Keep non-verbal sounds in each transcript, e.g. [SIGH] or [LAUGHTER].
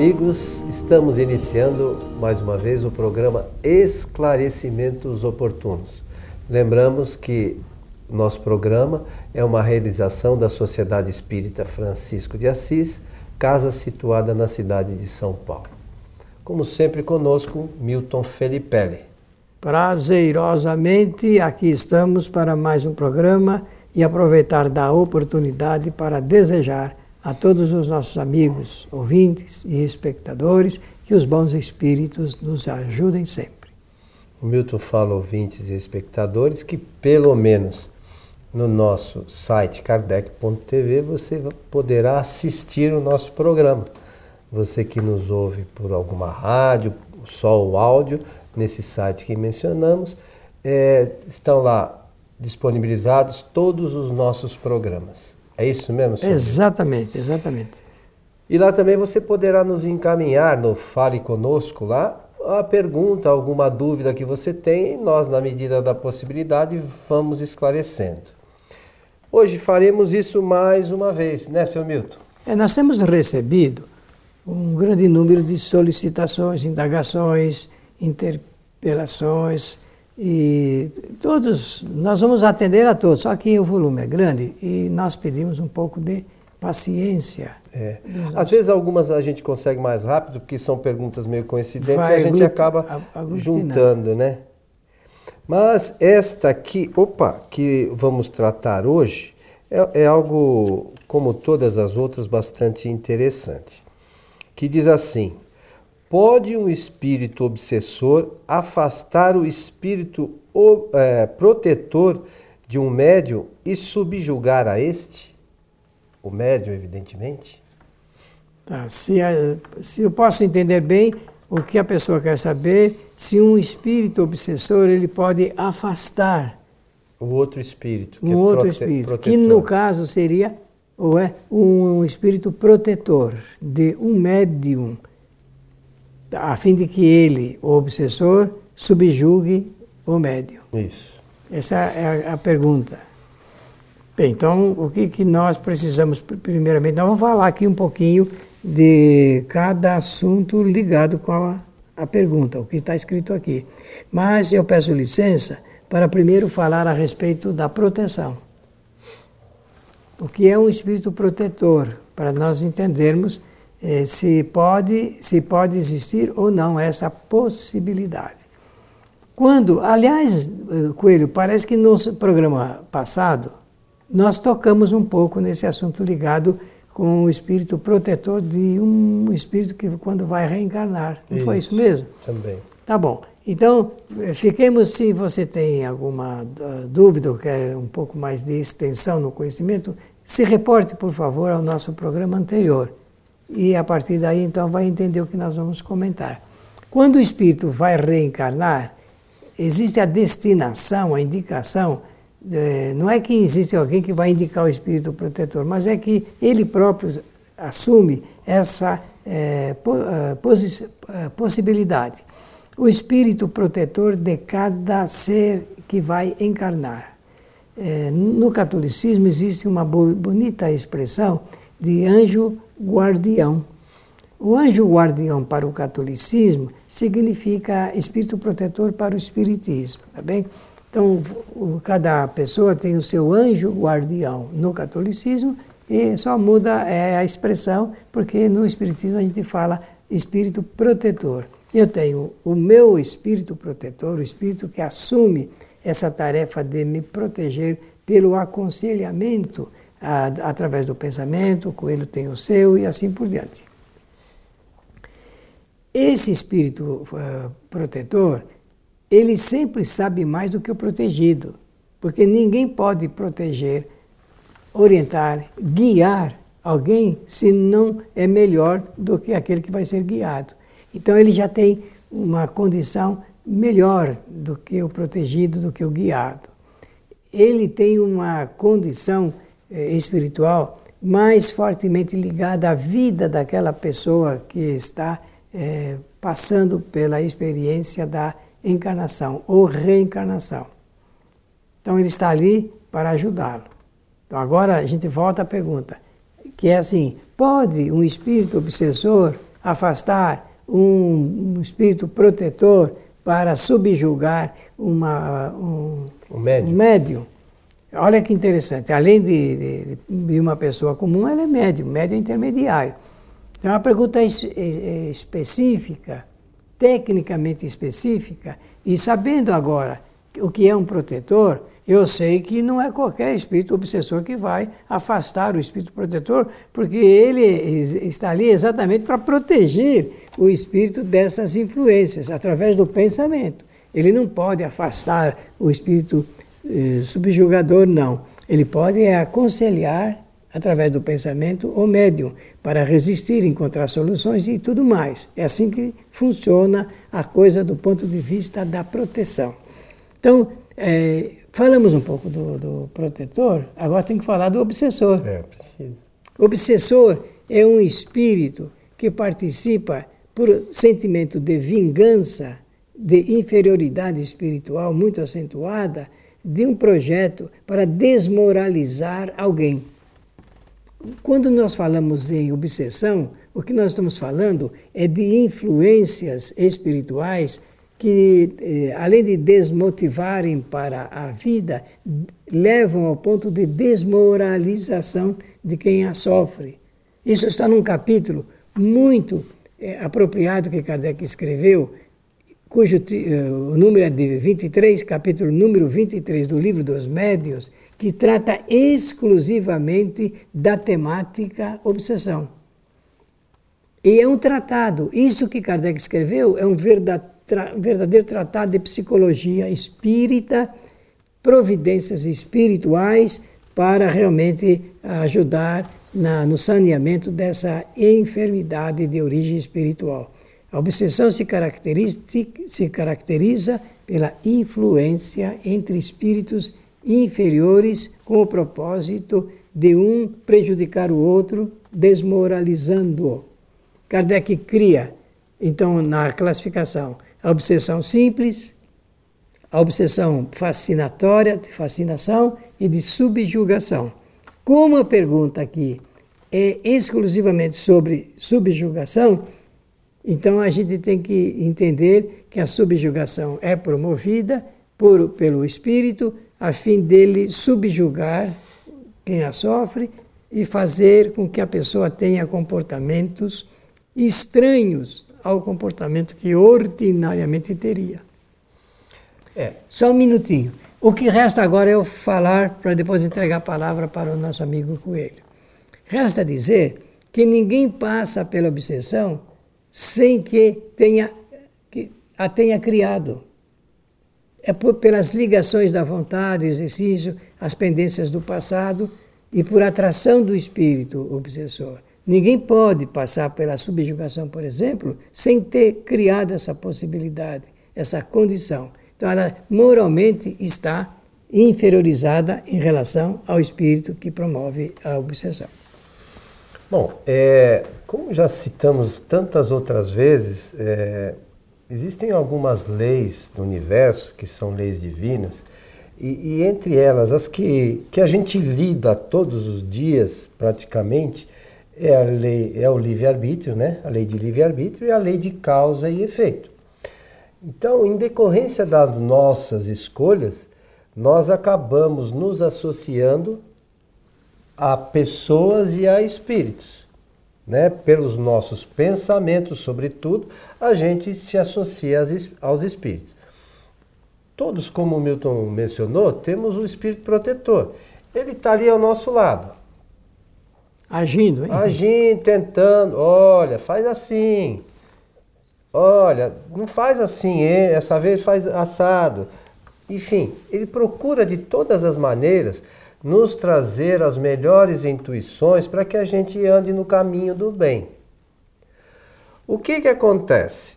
amigos, estamos iniciando mais uma vez o programa Esclarecimentos Oportunos. Lembramos que nosso programa é uma realização da Sociedade Espírita Francisco de Assis, casa situada na cidade de São Paulo. Como sempre, conosco, Milton Felipelli. Prazerosamente, aqui estamos para mais um programa e aproveitar da oportunidade para desejar a todos os nossos amigos, ouvintes e espectadores que os bons espíritos nos ajudem sempre. O Milton fala, ouvintes e espectadores, que pelo menos no nosso site kardec.tv você poderá assistir o nosso programa. Você que nos ouve por alguma rádio, só o áudio, nesse site que mencionamos, é, estão lá disponibilizados todos os nossos programas. É isso mesmo, senhor? Exatamente, exatamente. E lá também você poderá nos encaminhar no Fale Conosco lá a pergunta, alguma dúvida que você tem, e nós, na medida da possibilidade, vamos esclarecendo. Hoje faremos isso mais uma vez, né, seu Milton? É, nós temos recebido um grande número de solicitações, indagações, interpelações, e todos, nós vamos atender a todos, só que o volume é grande e nós pedimos um pouco de paciência. É. Às vezes algumas a gente consegue mais rápido, porque são perguntas meio coincidentes Vai, e a gente acaba juntando, né? Mas esta aqui, opa, que vamos tratar hoje, é, é algo, como todas as outras, bastante interessante. Que diz assim: Pode um espírito obsessor afastar o espírito é, protetor de um médium e subjugar a este? O médium, evidentemente? Tá, se, se eu posso entender bem o que a pessoa quer saber, se um espírito obsessor ele pode afastar o outro espírito, um é outro espírito, protetor. que no caso seria ou é um espírito protetor de um médium a fim de que ele, o obsessor, subjugue o médium. Isso. Essa é a, a pergunta. Bem, então, o que, que nós precisamos, primeiramente, nós vamos falar aqui um pouquinho de cada assunto ligado com a, a pergunta, o que está escrito aqui. Mas eu peço licença para primeiro falar a respeito da proteção. O que é um espírito protetor, para nós entendermos eh, se, pode, se pode existir ou não essa possibilidade. Quando, aliás, Coelho, parece que no programa passado nós tocamos um pouco nesse assunto ligado com o espírito protetor de um espírito que quando vai reencarnar. Não isso, foi isso mesmo? Também. Tá bom. Então, eh, fiquemos, se você tem alguma uh, dúvida ou quer um pouco mais de extensão no conhecimento, se reporte, por favor, ao nosso programa anterior e a partir daí então vai entender o que nós vamos comentar. Quando o espírito vai reencarnar, existe a destinação, a indicação. É, não é que existe alguém que vai indicar o espírito protetor, mas é que ele próprio assume essa é, possi possibilidade. O espírito protetor de cada ser que vai encarnar. É, no catolicismo existe uma bonita expressão de anjo guardião. O anjo guardião para o catolicismo significa espírito protetor para o espiritismo, tá bem? Então, cada pessoa tem o seu anjo guardião no catolicismo e só muda é, a expressão, porque no espiritismo a gente fala espírito protetor. Eu tenho o meu espírito protetor, o espírito que assume essa tarefa de me proteger pelo aconselhamento a, através do pensamento, o coelho tem o seu e assim por diante. Esse espírito uh, protetor, ele sempre sabe mais do que o protegido, porque ninguém pode proteger, orientar, guiar alguém se não é melhor do que aquele que vai ser guiado. Então ele já tem uma condição melhor do que o protegido, do que o guiado. Ele tem uma condição espiritual mais fortemente ligada à vida daquela pessoa que está é, passando pela experiência da encarnação ou reencarnação. Então ele está ali para ajudá-lo. Então agora a gente volta à pergunta, que é assim: pode um espírito obsessor afastar um, um espírito protetor para subjugar uma, um, um médium. Um médium. Olha que interessante, além de, de, de, uma pessoa comum, ela é médium, médium intermediário. Então, é uma pergunta es, es, específica, tecnicamente específica, e sabendo agora o que é um protetor, eu sei que não é qualquer espírito obsessor que vai afastar o espírito protetor, porque ele está ali exatamente para proteger o espírito dessas influências, através do pensamento. Ele não pode afastar o espírito eh, subjugador, não. Ele pode aconselhar, através do pensamento, o médium, para resistir, encontrar soluções e tudo mais. É assim que funciona a coisa do ponto de vista da proteção. Então, é, falamos um pouco do, do, protetor, agora tem que falar do obsessor. É, precisa. Obsessor é um espírito que participa por sentimento de vingança, de inferioridade espiritual muito acentuada, de um projeto para desmoralizar alguém. Quando nós falamos em obsessão, o que nós estamos falando é de influências espirituais que, eh, além de desmotivarem para a vida, levam ao ponto de desmoralização de quem a sofre. Isso está num capítulo muito eh, apropriado que Kardec escreveu, cujo o número é de 23, capítulo número 23 do Livro dos Médios, que trata exclusivamente da temática obsessão. E é um tratado. Isso que Kardec escreveu é um verdadeiro tratado de psicologia espírita, providências espirituais para realmente ajudar na, no saneamento dessa enfermidade de origem espiritual. A obsessão se caracteriza, se caracteriza pela influência entre espíritos inferiores com o propósito de um prejudicar o outro, desmoralizando-o. Kardec cria, então, na classificação, a obsessão simples, a obsessão fascinatória, de fascinação e de subjugação. Como a pergunta aqui é exclusivamente sobre subjugação, então a gente tem que entender que a subjugação é promovida por, pelo espírito a fim dele subjugar quem a sofre e fazer com que a pessoa tenha comportamentos estranhos ao comportamento que ordinariamente teria. É. Só um minutinho. O que resta agora é eu falar para depois entregar a palavra para o nosso amigo Coelho. Resta dizer que ninguém passa pela obsessão sem que tenha que a tenha criado. É por, pelas ligações da vontade, exercício, as pendências do passado e por atração do espírito obsessor. Ninguém pode passar pela subjugação, por exemplo, sem ter criado essa possibilidade, essa condição. Então, ela moralmente está inferiorizada em relação ao espírito que promove a obsessão. Bom, é, como já citamos tantas outras vezes, é, existem algumas leis do universo que são leis divinas, e, e entre elas as que, que a gente lida todos os dias, praticamente, é, a lei, é o livre-arbítrio, né? a lei de livre-arbítrio e a lei de causa e efeito. Então, em decorrência das nossas escolhas, nós acabamos nos associando a pessoas e a espíritos. Né? Pelos nossos pensamentos, sobretudo, a gente se associa aos espíritos. Todos, como o Milton mencionou, temos o espírito protetor. Ele está ali ao nosso lado. Agindo, hein? Agindo, tentando. Olha, faz assim. Olha, não faz assim, essa vez faz assado. Enfim, ele procura de todas as maneiras nos trazer as melhores intuições para que a gente ande no caminho do bem. O que, que acontece?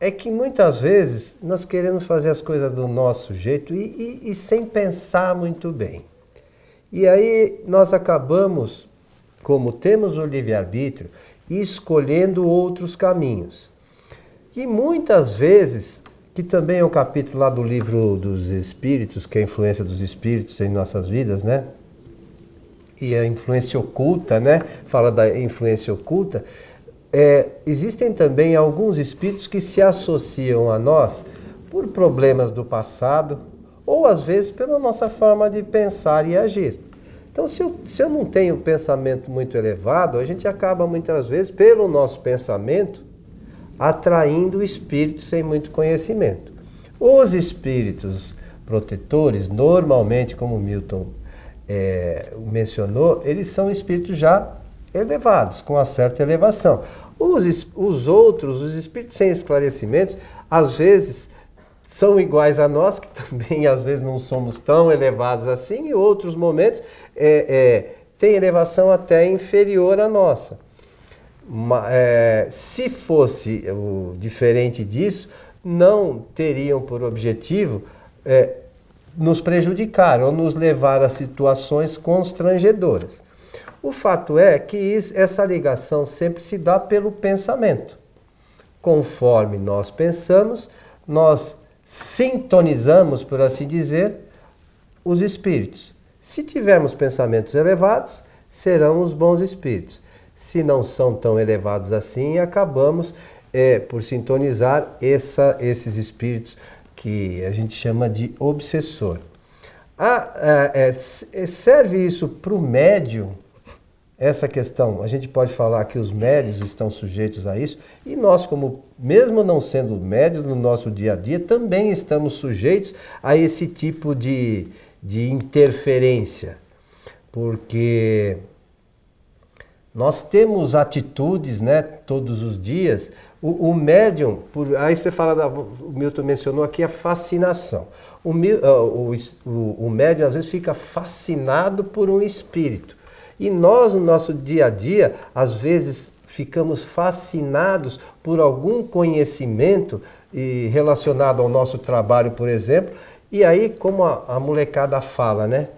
É que muitas vezes nós queremos fazer as coisas do nosso jeito e, e, e sem pensar muito bem. E aí nós acabamos como temos o livre-arbítrio, escolhendo outros caminhos. E muitas vezes, que também é um capítulo lá do livro dos Espíritos, que é a influência dos Espíritos em nossas vidas, né? E a influência oculta, né? Fala da influência oculta. é, existem também alguns espíritos que se associam a nós por problemas do passado ou às vezes pela nossa forma de pensar e agir. Então, se eu, se eu não tenho pensamento muito elevado, a gente acaba muitas vezes, pelo nosso pensamento, atraindo espíritos sem muito conhecimento. Os espíritos protetores, normalmente, como Milton é, mencionou, eles são espíritos já elevados, com uma certa elevação. Os, os outros, os espíritos sem esclarecimentos, às vezes são iguais a nós, que [LAUGHS] também às vezes não somos tão elevados assim, em outros momentos é, é, tem elevação até inferior à nossa. É, se fosse o, diferente disso, não teriam por objetivo é, nos prejudicar ou nos levar a situações constrangedoras. O fato é que isso, essa ligação sempre se dá pelo pensamento. Conforme nós pensamos, nós sintonizamos, por assim dizer, os espíritos. Se tivermos pensamentos elevados, serão os bons espíritos. Se não são tão elevados assim, acabamos é, por sintonizar essa, esses espíritos que a gente chama de obsessor. Ah, é, é, serve isso para o médium essa questão, a gente pode falar que os médios estão sujeitos a isso, e nós, como mesmo não sendo médios no nosso dia a dia, também estamos sujeitos a esse tipo de, de interferência. Porque nós temos atitudes né, todos os dias. O, o médium, por, aí você fala, da, o Milton mencionou aqui a fascinação. O, ah, o, o, o médium às vezes fica fascinado por um espírito. E nós, no nosso dia a dia, às vezes ficamos fascinados por algum conhecimento e relacionado ao nosso trabalho, por exemplo, e aí, como a, a molecada fala, né?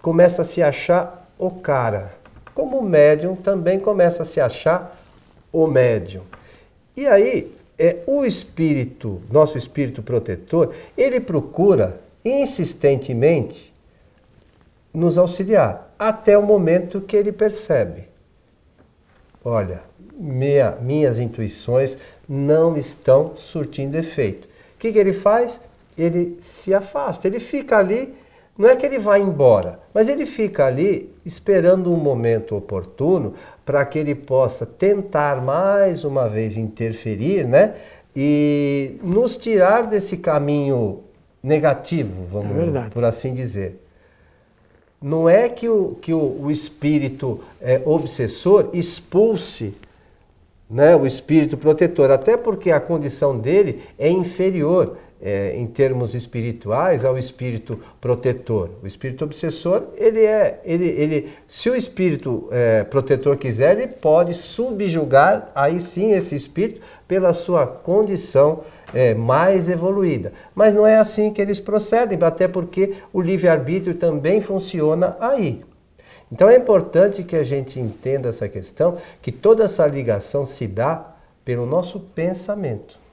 Começa a se achar o cara. Como o médium também começa a se achar o médium. E aí, é, o espírito, nosso espírito protetor, ele procura insistentemente nos auxiliar, até o momento que ele percebe: olha, minha, minhas intuições não estão surtindo efeito. O que, que ele faz? Ele se afasta, ele fica ali. Não é que ele vai embora, mas ele fica ali esperando um momento oportuno para que ele possa tentar mais uma vez interferir, né? E nos tirar desse caminho negativo, vamos é por assim dizer não é que o, que o, o espírito é, obsessor expulse né, o espírito protetor, até porque a condição dele é inferior é, em termos espirituais ao espírito protetor. O espírito obsessor, ele é, ele, ele, se o espírito é, protetor quiser, ele pode subjugar aí sim esse espírito pela sua condição é, mais evoluída. Mas não é assim que eles procedem, até porque o livre-arbítrio também funciona aí. Então é importante que a gente entenda essa questão, que toda essa ligação se dá pelo nosso pensamento.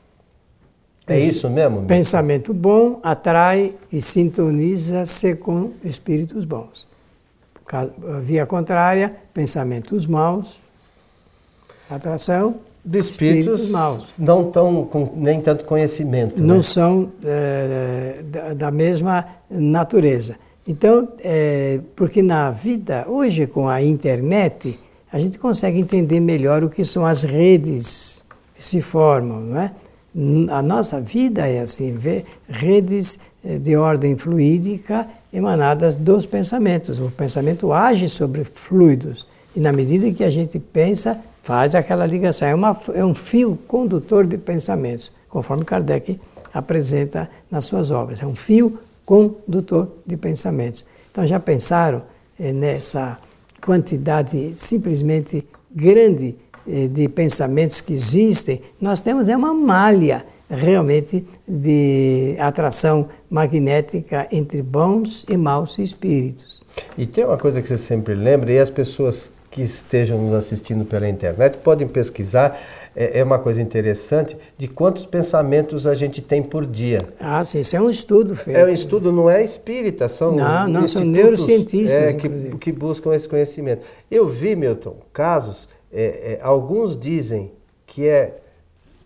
É isso mesmo? Pensamento bom atrai e sintoniza-se com espíritos bons. Via contrária, pensamentos maus, atração de espíritos, espíritos maus. Não estão com nem tanto conhecimento. Não né? são é, da, da, mesma natureza. Então, é, porque na vida, hoje com a internet, a gente consegue entender melhor o que são as redes que se formam, não é? A nossa vida é assim, vê redes eh, de ordem fluídica emanadas dos pensamentos. O pensamento age sobre fluidos. E na medida que a gente pensa, faz aquela ligação. É, uma, é um fio condutor de pensamentos, conforme Kardec apresenta nas suas obras. É um fio condutor de pensamentos. Então, já pensaram eh, nessa quantidade simplesmente grande de pensamentos que existem? Nós temos é uma malha realmente de atração magnética entre bons e maus espíritos. E tem uma coisa que você sempre lembra, e as pessoas que estejam nos assistindo pela internet podem pesquisar. É, é, uma coisa interessante de quantos pensamentos a gente tem por dia. Ah, sim, isso é um estudo feito. É um estudo, não é espírita, são Não, não, são neurocientistas. É, que, que buscam esse conhecimento. Eu vi, Milton, casos é, é, alguns dizem que é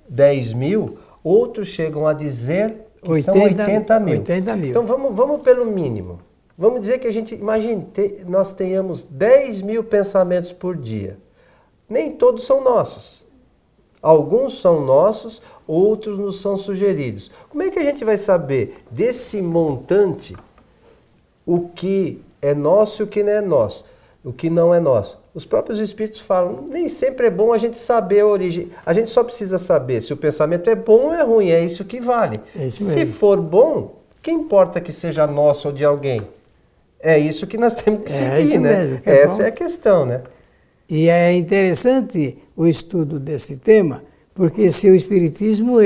10 mil, outros chegam a dizer que 80, são 80 mil. 80 mil. Então vamos, vamos pelo mínimo. Vamos dizer que a gente, imagine, te, nós tenhamos 10 mil pensamentos por dia. Nem todos são nossos. Alguns são nossos, outros nos são sugeridos. Como é que a gente vai saber desse montante o que é nosso e o que não é nosso? O que não é nosso? Os próprios espíritos falam, nem sempre é bom a gente saber a origem. A gente só precisa saber se o pensamento é bom ou é ruim, é isso que vale. É isso se for bom, que importa que seja nosso ou de alguém? É isso que nós [LAUGHS] temos que é seguir, né? Mesmo, é Essa bom. é a questão, né? E é interessante o estudo desse tema, porque se o Espiritismo,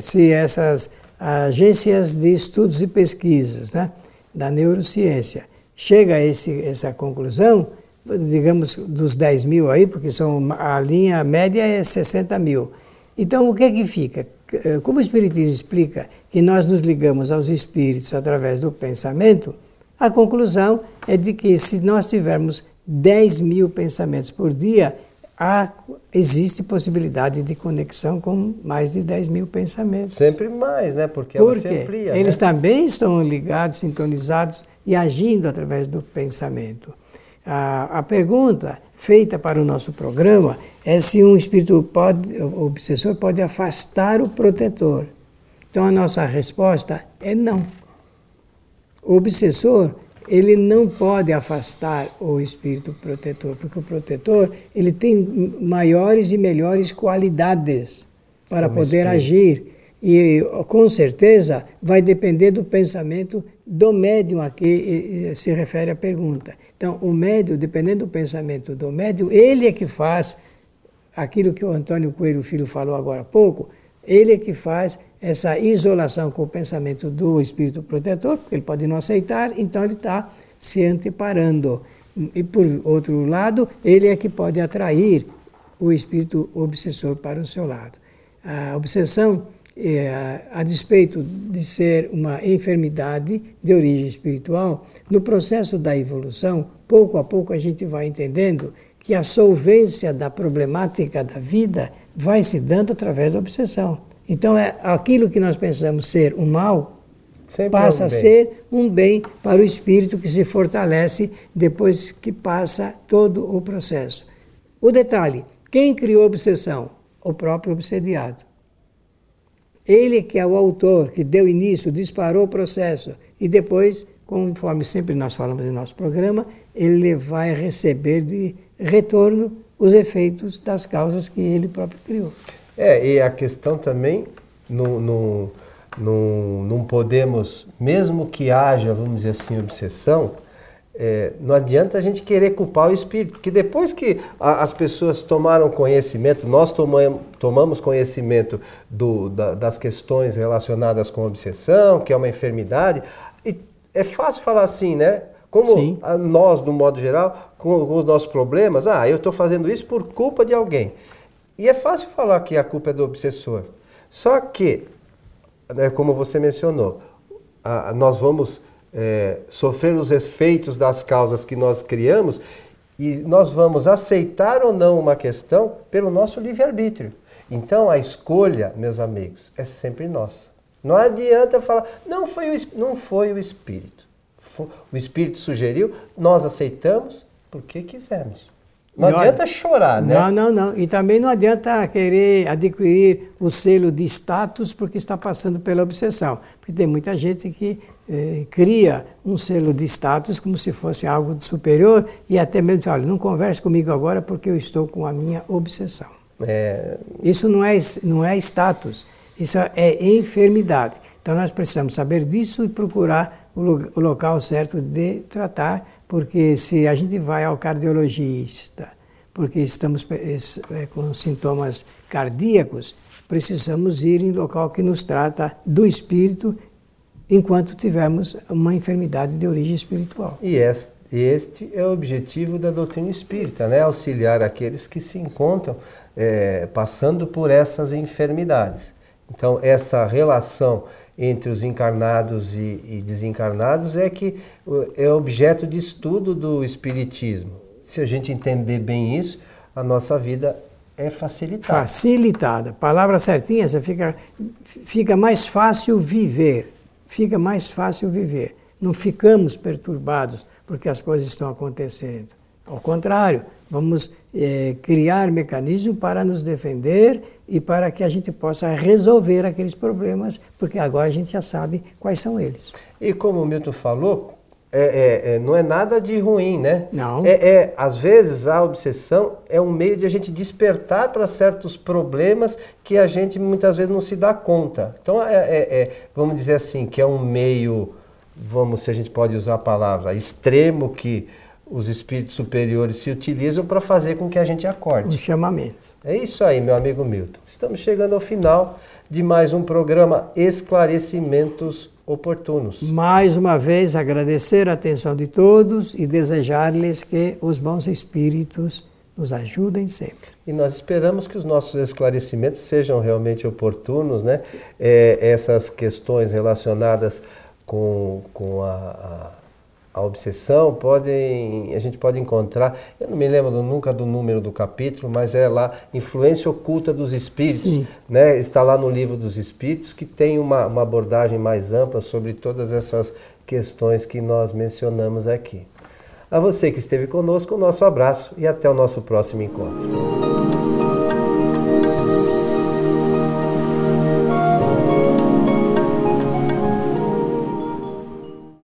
se essas agências de estudos e pesquisas né, da neurociência chega a esse, essa conclusão, digamos dos 10 mil aí, porque são, a linha média é 60 mil. Então o que é que fica? Como o Espiritismo explica que nós nos ligamos aos espíritos através do pensamento, a conclusão é de que se nós tivermos 10 mil pensamentos por dia, há, existe possibilidade de conexão com mais de 10 mil pensamentos. Sempre mais, né? Porque por amplia. Eles né? também estão ligados, sintonizados e agindo através do pensamento. A, a pergunta feita para o nosso programa é se um espírito pode, o obsessor pode afastar o protetor. Então a nossa resposta é não. O obsessor, ele não pode afastar o espírito protetor, porque o protetor, ele tem maiores e melhores qualidades para Como poder espírito. agir. E com certeza vai depender do pensamento do médium a que se refere a pergunta. Então, o médium, dependendo do pensamento do médium, ele é que faz aquilo que o Antônio Coelho Filho falou agora há pouco, ele é que faz essa isolação com o pensamento do espírito protetor, porque ele pode não aceitar, então ele está se anteparando. E por outro lado, ele é que pode atrair o espírito obsessor para o seu lado. A obsessão, é, a despeito de ser uma enfermidade de origem espiritual, no processo da evolução, pouco a pouco a gente vai entendendo que a solvência da problemática da vida vai se dando através da obsessão. Então, é aquilo que nós pensamos ser um mal Sempre passa é um a ser um bem para o espírito que se fortalece depois que passa todo o processo. O detalhe: quem criou a obsessão? O próprio obsediado. Ele que é o autor, que deu início, disparou o processo e depois, conforme sempre nós falamos em nosso programa, ele vai receber de retorno os efeitos das causas que ele próprio criou. É, e a questão também, não, não, podemos, mesmo que haja, vamos dizer assim, obsessão, é, não adianta a gente querer culpar o espírito, porque depois que a, as pessoas tomaram conhecimento, nós tomamos, tomamos conhecimento do, da, das questões relacionadas com obsessão, que é uma enfermidade, e é fácil falar assim, né? Como a, nós, no modo geral, com, com os nossos problemas, ah, eu estou fazendo isso por culpa de alguém. E é fácil falar que a culpa é do obsessor. Só que, né, como você mencionou, a, nós vamos é, sofrer os efeitos das causas que nós criamos e nós vamos aceitar ou não uma questão pelo nosso livre-arbítrio. Então a escolha, meus amigos, é sempre nossa. Não adianta falar, não foi o, não foi o Espírito. O Espírito sugeriu, nós aceitamos porque quisemos. Não adianta chorar, né? Não, não, não. E também não adianta querer adquirir o selo de status porque está passando pela obsessão. Porque tem muita gente que eh, cria um selo de status como se fosse algo de superior e até mesmo diz, olha, não converse comigo agora porque eu estou com a minha obsessão. É... Isso não é, não é status, isso é enfermidade. Então nós precisamos saber disso e procurar o, lo o local certo de tratar porque se a gente vai ao cardiologista, porque estamos é, com sintomas cardíacos, precisamos ir em local que nos trata do espírito enquanto tivermos uma enfermidade de origem espiritual. E este é o objetivo da doutrina espírita, né? auxiliar aqueles que se encontram é, passando por essas enfermidades. Então, essa relação entre os encarnados e, e, desencarnados é que é objeto de estudo do Espiritismo. Se a gente entender bem isso, a nossa vida é facilitada. Facilitada. Palavra certinha, você fica, fica mais fácil viver. Fica mais fácil viver. Não ficamos perturbados porque as coisas estão acontecendo. Ao contrário, vamos é, criar mecanismos para nos defender e para que a gente possa resolver aqueles problemas, porque agora a gente já sabe quais são eles. E como o Milton falou, é, é, é, não é nada de ruim, né? Não. É, é, às vezes a obsessão é um meio de a gente despertar para certos problemas que a gente muitas vezes não se dá conta. Então, é, é, é, vamos dizer assim, que é um meio, vamos, se a gente pode usar a palavra, extremo que os espíritos superiores se utilizam para fazer com que a gente acorde. Um chamamento. É isso aí, meu amigo Milton. Estamos chegando ao final de mais um programa Esclarecimentos oportunos. Mais uma vez, agradecer a atenção de todos e desejar-lhes que os bons espíritos nos ajudem sempre. E nós esperamos que os nossos esclarecimentos sejam realmente oportunos, né? É, essas questões relacionadas com, com a, a a obsessão, podem, a gente pode encontrar, eu não me lembro nunca do número do capítulo, mas é lá, Influência Oculta dos Espíritos, né? está lá no Livro dos Espíritos, que tem uma, uma abordagem mais ampla sobre todas essas questões que nós mencionamos aqui. A você que esteve conosco, o nosso abraço e até o nosso próximo encontro.